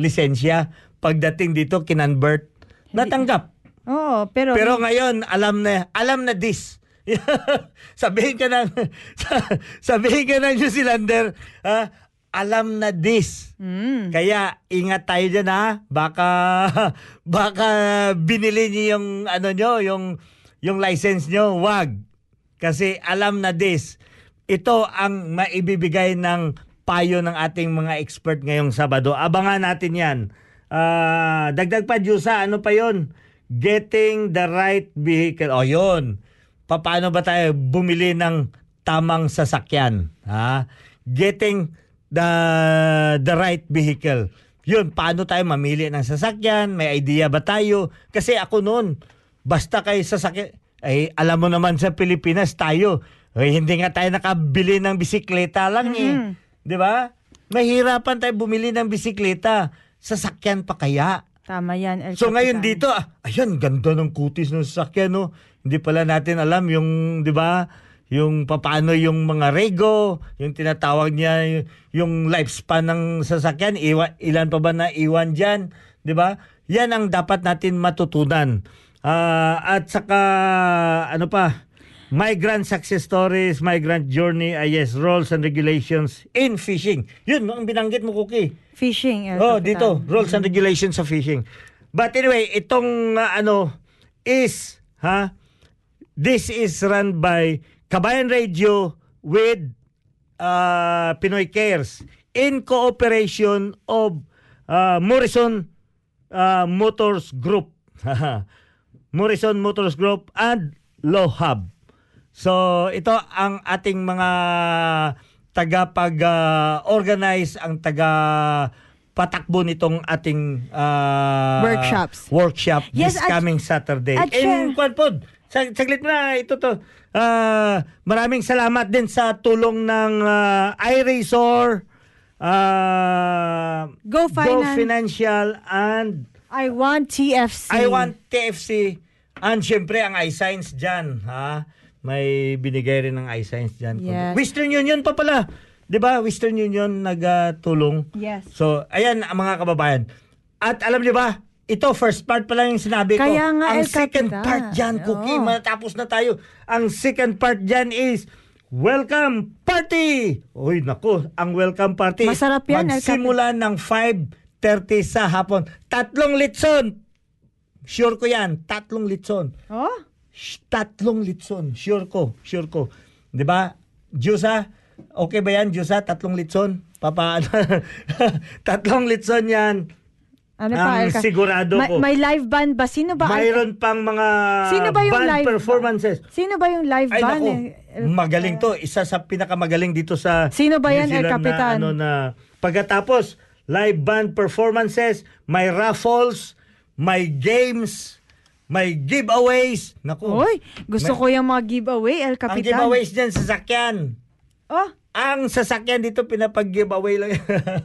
lisensya. Pagdating dito kinonvert, natanggap. Oo, pero... Pero ngayon, alam na, alam na this. sabihin ka ng, sabihin ka ng New Zealander, ah, alam na this. Mm. Kaya ingat tayo dyan ha. Baka, baka binili niyo yung, ano nyo, yung, yung license nyo. Wag. Kasi alam na this. Ito ang maibibigay ng payo ng ating mga expert ngayong Sabado. Abangan natin yan. Ah, dagdag pa, Diyosa, ano pa yon? Getting the right vehicle. O yun. Paano ba tayo bumili ng tamang sasakyan? Ha? Getting the the right vehicle. Yun, paano tayo mamili ng sasakyan? May idea ba tayo? Kasi ako noon, basta kay sasakyan, ay alam mo naman sa Pilipinas tayo, ay, hindi nga tayo nakabili ng bisikleta lang eh. 'Di ba? Mahirapan tayo bumili ng bisikleta. Sasakyan pa kaya? Tama yan, El So ngayon Capitan. dito, ah, ayan, ganda ng kutis ng sasakyan, no? Hindi pala natin alam yung, di ba, yung papaano yung mga rego, yung tinatawag niya, yung, lifespan ng sasakyan, iwan, ilan pa ba na iwan dyan, di ba? Yan ang dapat natin matutunan. Ah, at saka, ano pa, migrant success stories, migrant journey, ah, yes, rules and regulations in fishing. Yun, ang binanggit mo, Cookie. Fishing, El Oh, Capitan. dito, rules and regulations sa fishing. But anyway, itong uh, ano is ha this is run by Kabayan Radio with uh, Pinoy Cares in cooperation of uh, Morrison uh, Motors Group. Morrison Motors Group and Law Hub. So ito ang ating mga tagapag-organize, ang taga patakbo nitong ating ah, Workshops. workshop Yes, this at- coming Saturday. at And kwan po, sag- saglit na, ito to. Ah, maraming salamat din sa tulong ng uh, iRazor, ah, Go Finan- Financial, and I want TFC. I want TFC and syempre ang iScience dyan. Ha? May binigay rin ng iScience dyan. Yes. Western Union pa pala. 'Di ba? Western Union nagtulong. Yes. So, ayan ang mga kababayan. At alam niyo ba, ito first part pa lang yung sinabi ko. Kaya nga, ang El second Capitan. part dyan, Cookie, Oo. matapos na tayo. Ang second part dyan is Welcome Party! Uy, naku, ang welcome party. Masarap yan, Magsimula ng 5.30 sa hapon. Tatlong litson. Sure ko yan. Tatlong litson. Oh? Tatlong litson. Sure ko. Sure ko. Di ba? Jusa, okay ba yan, Jusa? Tatlong litson? Papa, tatlong litson yan. Ano pa, Ang El Cap- sigurado may, ko. may live band ba? Sino ba? Mayroon pang mga Sino ba yung band live performances. Sino ba yung live Ay band? nako, eh? magaling to. Isa sa pinakamagaling dito sa Sino ba yan, El Zealand Capitan? Na, ano, na, pagkatapos, live band performances, may raffles, may games, may giveaways. Naku. Uy, gusto may- ko yung mga giveaway, El Ang Capitan. giveaways dyan, sasakyan. Oh, Ang sasakyan dito, pinapag-giveaway lang.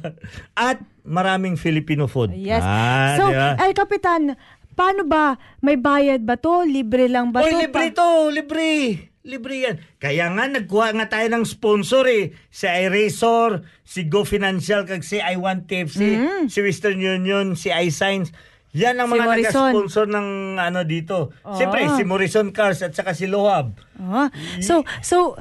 At maraming Filipino food. yes. Ah, so, di ba? El Capitan, paano ba? May bayad ba to? Libre lang ba Oy, to? libre to, libre. Libre yan. Kaya nga, nagkuha nga tayo ng sponsor eh. Si iRazor, si Go Financial, kag si I1 TFC, si Western Union, si iSigns. Yan ang. Si mga Morrison. nag-sponsor ng ano dito. Oh. Siyempre, si Morrison Cars at saka si Lohab. Ah, so, so,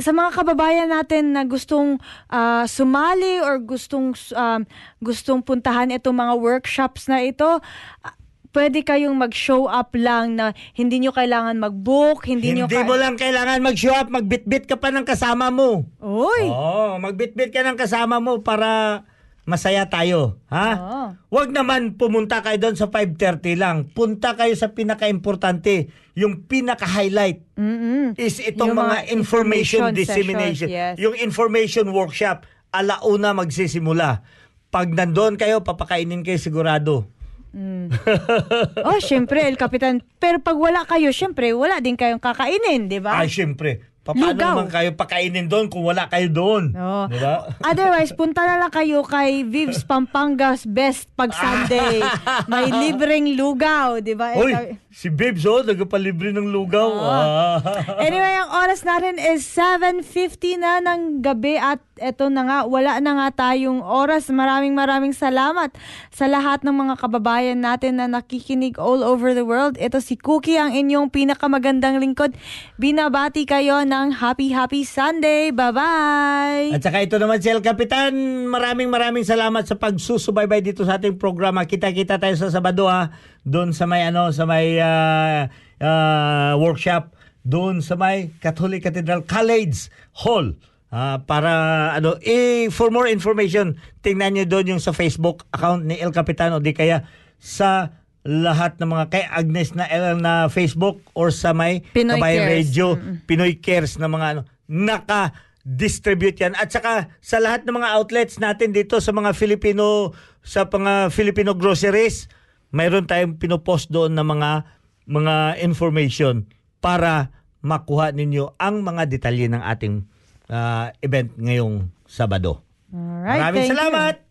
sa mga kababayan natin na gustong ah, sumali or gustong um, gustong puntahan itong mga workshops na ito, ah, pwede kayong mag-show up lang na hindi nyo kailangan mag-book, hindi, Hindi, nyo ka- mo lang kailangan mag-show up, magbitbit ka pa ng kasama mo. Uy! Oo, magbitbit ka ng kasama mo para masaya tayo. Ha? Oo. Huwag naman pumunta kayo doon sa 5.30 lang. Punta kayo sa pinaka-importante, yung pinaka-highlight Mm-mm. is itong Yung mga, information, information dissemination. sessions, yes. Yung information workshop, alauna magsisimula. Pag nandoon kayo, papakainin kayo sigurado. Oh, syempre, El Capitan. Pero pag wala kayo, syempre, wala din kayong kakainin, di ba? Ay, syempre. Pa- Paano Lugaw. naman kayo pakainin doon kung wala kayo doon? Oo. Di ba? Otherwise, punta na lang kayo kay Viv's Pampangas Best pag Sunday. May libreng lugaw, di ba? Uy, Cap- si Babes, oh, nagpalibre ng lugaw. Ah. Anyway, ang oras natin is 7.50 na ng gabi at eto na nga, wala na nga tayong oras. Maraming maraming salamat sa lahat ng mga kababayan natin na nakikinig all over the world. Ito si Cookie, ang inyong pinakamagandang lingkod. Binabati kayo ng happy happy Sunday. Bye-bye! At saka ito naman si El Capitan, maraming maraming salamat sa pagsusubaybay dito sa ating programa. Kita-kita tayo sa Sabado ha, doon sa may ano, sa may ah, ah, workshop doon sa may Catholic Cathedral College Hall. Ah, para ano, eh, for more information, tingnan niyo doon yung sa Facebook account ni El Capitan o di kaya sa lahat ng mga kay Agnes na El na Facebook or sa may Pinoy Kabayan Cares. Radio, Pinoy Cares na mga ano, naka distribute yan at saka sa lahat ng mga outlets natin dito sa mga Filipino sa mga Filipino groceries mayroon tayong pinopost doon na mga mga information para makuha ninyo ang mga detalye ng ating ah, event ngayong Sabado. Alright, Maraming thank you.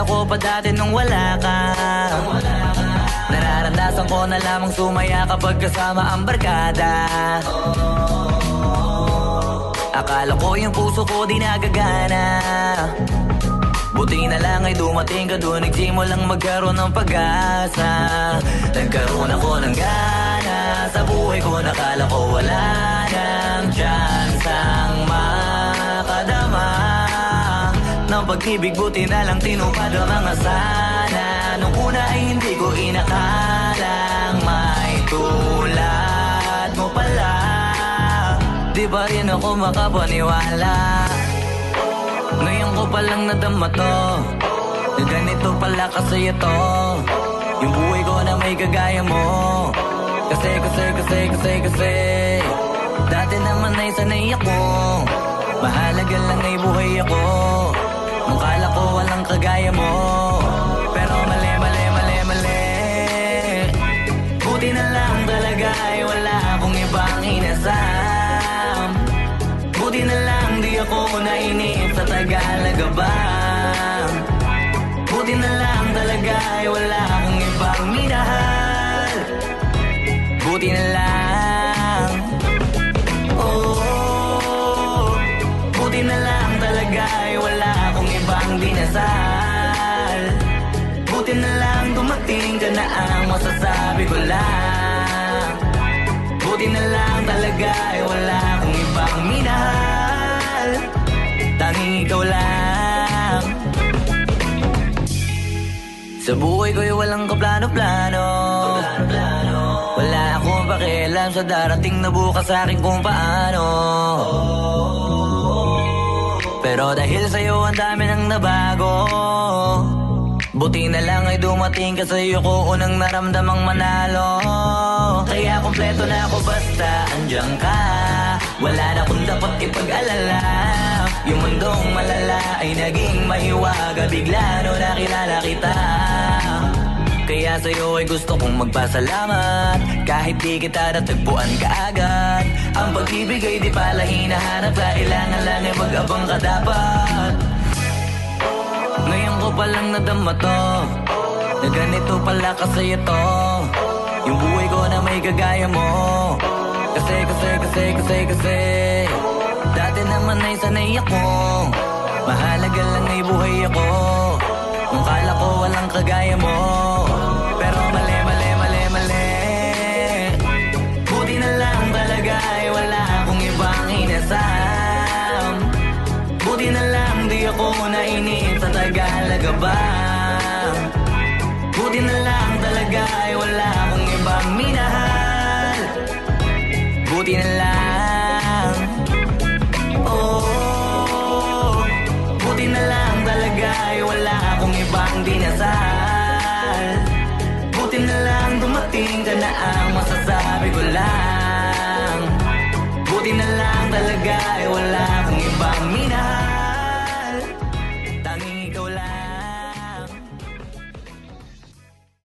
Naaalala ko pa dati nung wala ka. Nararandasan ko na lamang sumaya kapag kasama ang barkada. Akala ko yung puso ko di nagagana. Buti na lang ay dumating ka doon Nagsimulang magkaroon ng pag-asa. Nagkaroon ako ng gana Sa buhay ko nakala ko wala nang chance Ng pag-ibig buti na lang tinupad ang mga sana Nung una ay hindi ko inakalang may tulad mo pala. Di ba rin ako makapaniwala? Ngayon ko palang nadama to. Ganito pala kasi ito. Yung buhay ko na may kagaya mo. Kasi, kasi, kasi, kasi, kasi. Dati naman ay sanay ako. Mahalaga lang ay buhay ako Nung kala ko walang kagaya mo. Pero mali, mali, mali, mali. Buti na lang talaga ay wala akong ibang inasam Buti na lang di ako nainip sa Tagalaga ba Buti na lang talaga ay wala akong ibang minahal. Buti na lang ibang dinasal Buti na lang dumating ka na ang masasabi ko lang. Buti na lang talaga ay wala akong ibang minahal. Tanging ikaw lang. Sa buhay ko'y walang kaplano-plano. Wala akong pakialam sa darating na bukas sa akin kung paano Pero dahil sa'yo ang dami nang nabago Buti na lang ay dumating ka sa'yo ko unang naramdamang manalo. Kaya kompleto na ako basta andyan ka. Wala na kung dapat ipag-alala. Yung mundong malala ay naging mahiwaga Bigla no nakilala kita kaya sa'yo ay gusto kong magpasalamat. Kahit di kita natagpuan kaagad. Ang pag-ibig ay di pala hinahanap. Kailangan lang ay mag-abang ka dapat. Ngayon ko palang nadama to. Na ganito pala kasi ito Yung buhay ko na may kagaya mo. Kasi, kasi, kasi, kasi, kasi. Dati naman ay sanay ako. Mahalaga lang ay buhay ako. Nung kala ko walang kagaya mo pero mali, mali, mali, mali. Buti na lang talaga ay wala akong ibang inasam. Buti na lang di ako nainip sa Tagalaga ba? Buti na lang talaga ay wala akong ibang minahal. Buti na lang